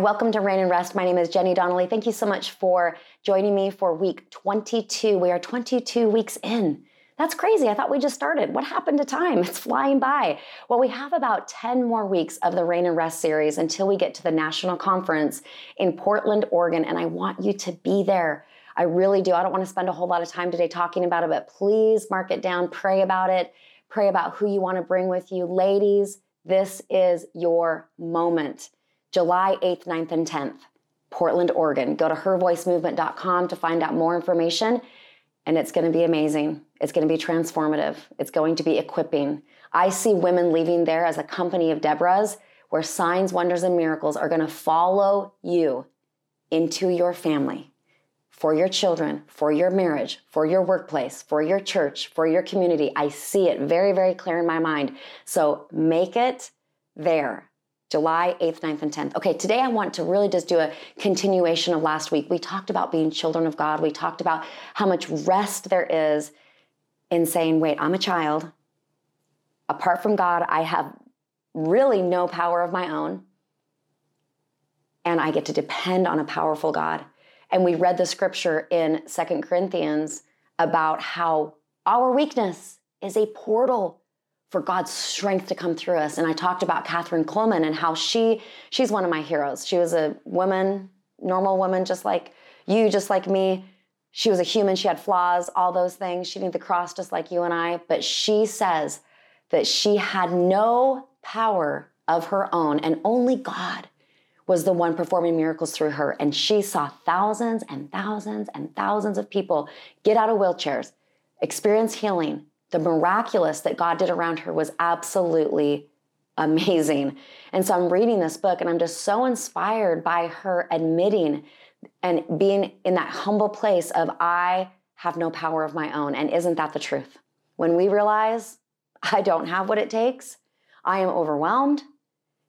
Welcome to Rain and Rest. My name is Jenny Donnelly. Thank you so much for joining me for week 22. We are 22 weeks in. That's crazy. I thought we just started. What happened to time? It's flying by. Well, we have about 10 more weeks of the Rain and Rest series until we get to the national conference in Portland, Oregon, and I want you to be there. I really do. I don't want to spend a whole lot of time today talking about it, but please mark it down, pray about it, pray about who you want to bring with you. Ladies, this is your moment. July 8th, 9th, and 10th, Portland, Oregon. Go to hervoicemovement.com to find out more information, and it's going to be amazing. It's going to be transformative. It's going to be equipping. I see women leaving there as a company of Deborahs where signs, wonders, and miracles are going to follow you into your family, for your children, for your marriage, for your workplace, for your church, for your community. I see it very, very clear in my mind. So make it there. July 8th, 9th, and 10th. Okay, today I want to really just do a continuation of last week. We talked about being children of God. We talked about how much rest there is in saying, wait, I'm a child. Apart from God, I have really no power of my own. And I get to depend on a powerful God. And we read the scripture in Second Corinthians about how our weakness is a portal for God's strength to come through us. And I talked about Kathryn Kuhlman and how she she's one of my heroes. She was a woman, normal woman, just like you, just like me. She was a human. She had flaws, all those things. She needed the cross just like you and I. But she says that she had no power of her own, and only God was the one performing miracles through her. And she saw thousands and thousands and thousands of people get out of wheelchairs, experience healing, the miraculous that God did around her was absolutely amazing. And so I'm reading this book and I'm just so inspired by her admitting and being in that humble place of, I have no power of my own. And isn't that the truth? When we realize I don't have what it takes, I am overwhelmed.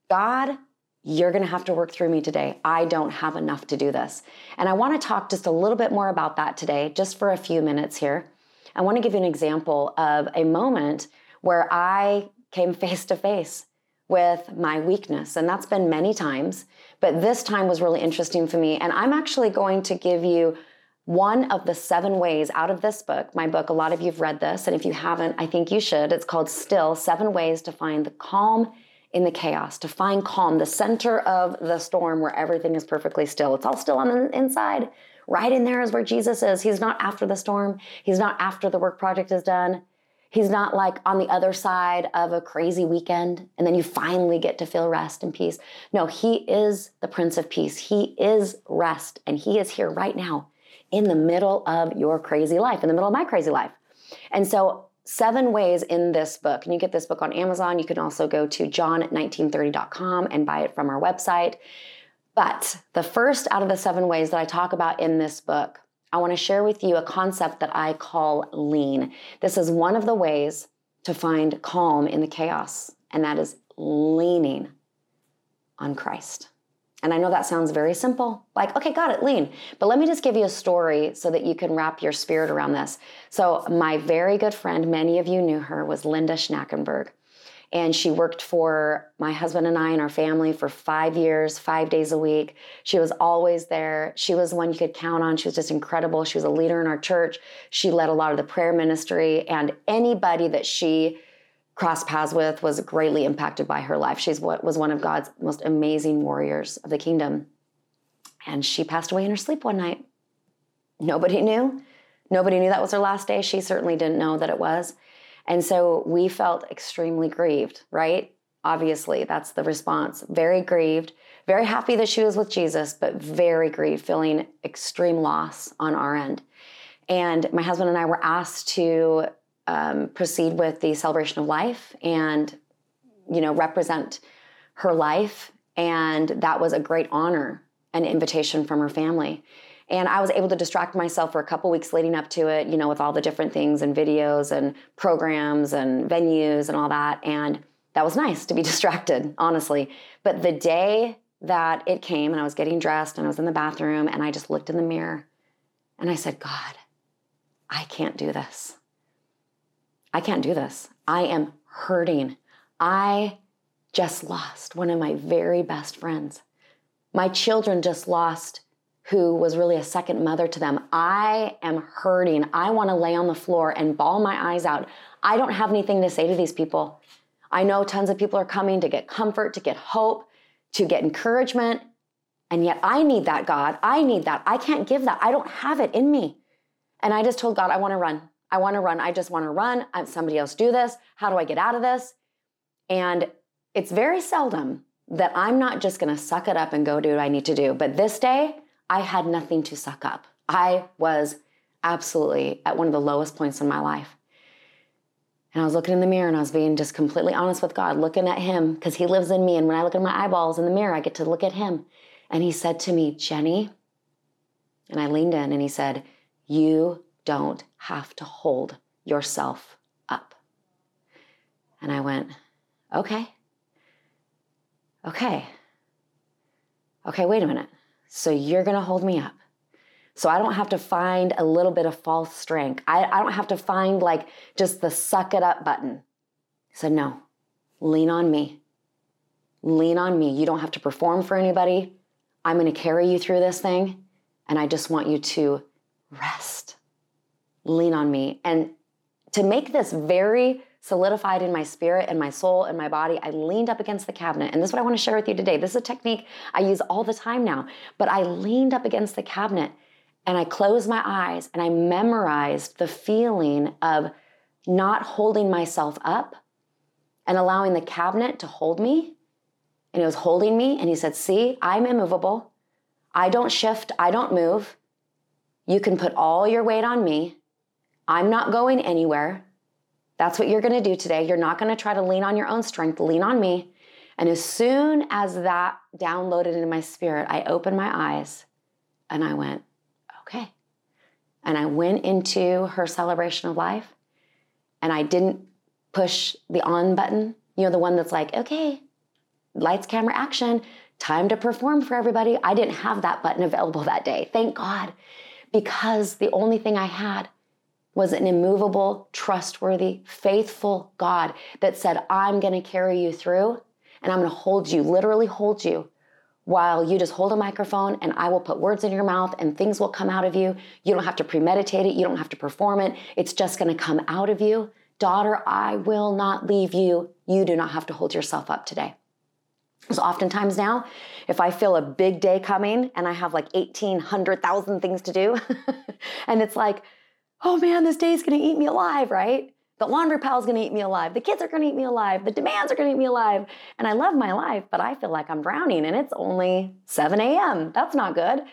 God, you're going to have to work through me today. I don't have enough to do this. And I want to talk just a little bit more about that today, just for a few minutes here. I want to give you an example of a moment where I came face to face with my weakness. And that's been many times, but this time was really interesting for me. And I'm actually going to give you one of the seven ways out of this book. My book, a lot of you have read this, and if you haven't, I think you should. It's called Still Seven Ways to Find the Calm in the Chaos, to find calm, the center of the storm where everything is perfectly still. It's all still on the inside, Right in there is where Jesus is. He's not after the storm, He's not after the work project is done. He's not like on the other side of a crazy weekend and then you finally get to feel rest and peace. No, He is the Prince of Peace. He is rest and He is here right now in the middle of your crazy life, in the middle of my crazy life. And so, seven ways in this book, and you get this book on Amazon. You can also go to john1930.com and buy it from our website. But the first out of the seven ways that I talk about in this book, I want to share with you a concept that I call lean. This is one of the ways to find calm in the chaos, and that is leaning on Christ. And I know that sounds very simple, like, okay, got it, lean. But let me just give you a story so that you can wrap your spirit around this. So, my very good friend, many of you knew her, was Linda Schnackenberg. And she worked for my husband and I and our family for five years, five days a week. She was always there. She was one you could count on. She was just incredible. She was a leader in our church. She led a lot of the prayer ministry, and anybody that she crossed paths with was greatly impacted by her life. She's what was one of God's most amazing warriors of the kingdom. And she passed away in her sleep one night. Nobody knew. Nobody knew that was her last day. She certainly didn't know that it was. And so we felt extremely grieved, right? Obviously, that's the response. Very grieved, very happy that she was with Jesus, but very grieved, feeling extreme loss on our end. And my husband and I were asked to um, proceed with the celebration of life and, you know, represent her life. And that was a great honor, an invitation from her family. And I was able to distract myself for a couple weeks leading up to it, you know, with all the different things and videos and programs and venues and all that. And that was nice to be distracted, honestly. But the day that it came and I was getting dressed and I was in the bathroom and I just looked in the mirror and I said, God, I can't do this. I can't do this. I am hurting. I just lost one of my very best friends My children just lost who was really a second mother to them. I am hurting. I want to lay on the floor and bawl my eyes out. I don't have anything to say to these people. I know tons of people are coming to get comfort, to get hope, to get encouragement. And yet I need that, God. I need that. I can't give that. I don't have it in me. And I just told God, I want to run. I want to run. I just want to run. I'm, somebody else do this. How do I get out of this? And it's very seldom that I'm not just going to suck it up and go do what I need to do. But this day, I had nothing to suck up. I was absolutely at one of the lowest points in my life. And I was looking in the mirror and I was being just completely honest with God, looking at Him because He lives in me. And when I look at my eyeballs in the mirror, I get to look at Him. And He said to me, Jenny, and I leaned in and He said, You don't have to hold yourself up. And I went, Okay. Okay. Okay, wait a minute. So you're going to hold me up. So I don't have to find a little bit of false strength. I, I don't have to find like just the suck it up button. He said, no, lean on me. Lean on me. You don't have to perform for anybody. I'm going to carry you through this thing. And I just want you to rest. Lean on me. And to make this very solidified in my spirit and my soul and my body, I leaned up against the cabinet. And this is what I want to share with you today. This is a technique I use all the time now. But I leaned up against the cabinet and I closed my eyes and I memorized the feeling of not holding myself up and allowing the cabinet to hold me. And it was holding me. And he said, See, I'm immovable. I don't shift. I don't move. You can put all your weight on me. I'm not going anywhere. That's what you're going to do today. You're not going to try to lean on your own strength, lean on me. And as soon as that downloaded into my spirit, I opened my eyes and I went, okay. And I went into her celebration of life and I didn't push the on button, you know, the one that's like, okay, lights, camera, action, time to perform for everybody. I didn't have that button available that day. Thank God. Because the only thing I had was an immovable, trustworthy, faithful God that said, I'm going to carry you through and I'm going to hold you, literally hold you while you just hold a microphone and I will put words in your mouth and things will come out of you. You don't have to premeditate it, you don't have to perform it. It's just going to come out of you. Daughter, I will not leave you. You do not have to hold yourself up today. So oftentimes now, if I feel a big day coming and I have like 1,800,000 things to do, and it's like, oh man, this day is going to eat me alive, right? The laundry pile is going to eat me alive. The kids are going to eat me alive. The demands are going to eat me alive. And I love my life, but I feel like I'm drowning and it's only 7 a.m. That's not good.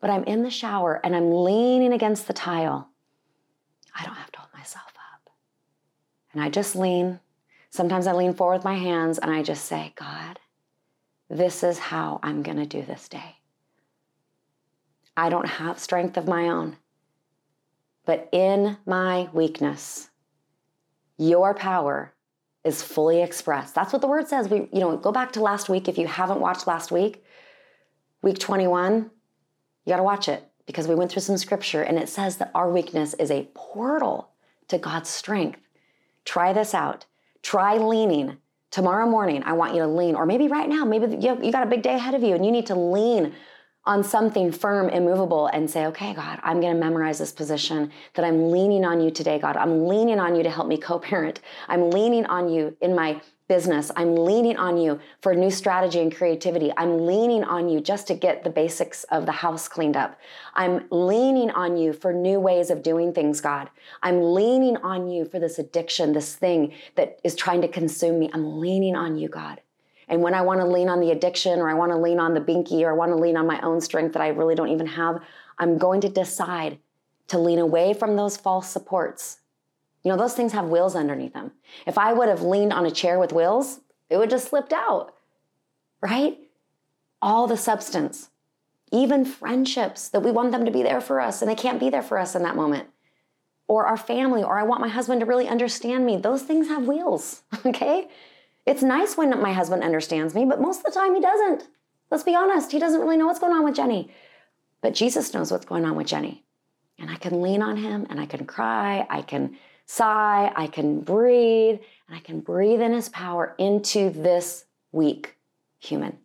But I'm in the shower and I'm leaning against the tile. I don't have to hold myself up. And I just lean. Sometimes I lean forward with my hands and I just say, God, this is how I'm going to do this day. I don't have strength of my own, but in my weakness, your power is fully expressed. That's what the word says. We, you know, go back to last week if you haven't watched last week, week 21, you got to watch it because we went through some scripture and it says that our weakness is a portal to God's strength. Try this out. Try leaning. Tomorrow morning, I want you to lean, or maybe right now, maybe you got a big day ahead of you and you need to lean on something firm, immovable, and say, okay, God, I'm going to memorize this position that I'm leaning on you today, God. I'm leaning on you to help me co parent. I'm leaning on you in my business. I'm leaning on you for new strategy and creativity. I'm leaning on you just to get the basics of the house cleaned up. I'm leaning on you for new ways of doing things, God. I'm leaning on you for this addiction, this thing that is trying to consume me. I'm leaning on you, God. And when I want to lean on the addiction or I want to lean on the binky or I want to lean on my own strength that I really don't even have, I'm going to decide to lean away from those false supports. You know, those things have wheels underneath them. If I would have leaned on a chair with wheels, it would just slipped out, right? All the substance, even friendships that we want them to be there for us and they can't be there for us in that moment. Or our family, or I want my husband to really understand me. Those things have wheels, okay? It's nice when my husband understands me, but most of the time he doesn't. Let's be honest, he doesn't really know what's going on with Jenny. But Jesus knows what's going on with Jenny. And I can lean on him and I can cry, I can sigh, I can breathe, and I can breathe in his power into this weak human.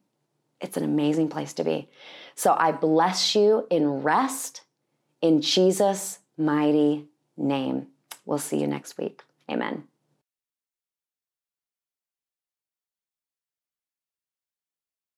It's an amazing place to be. So I bless you in rest in Jesus' mighty name. We'll see you next week. Amen.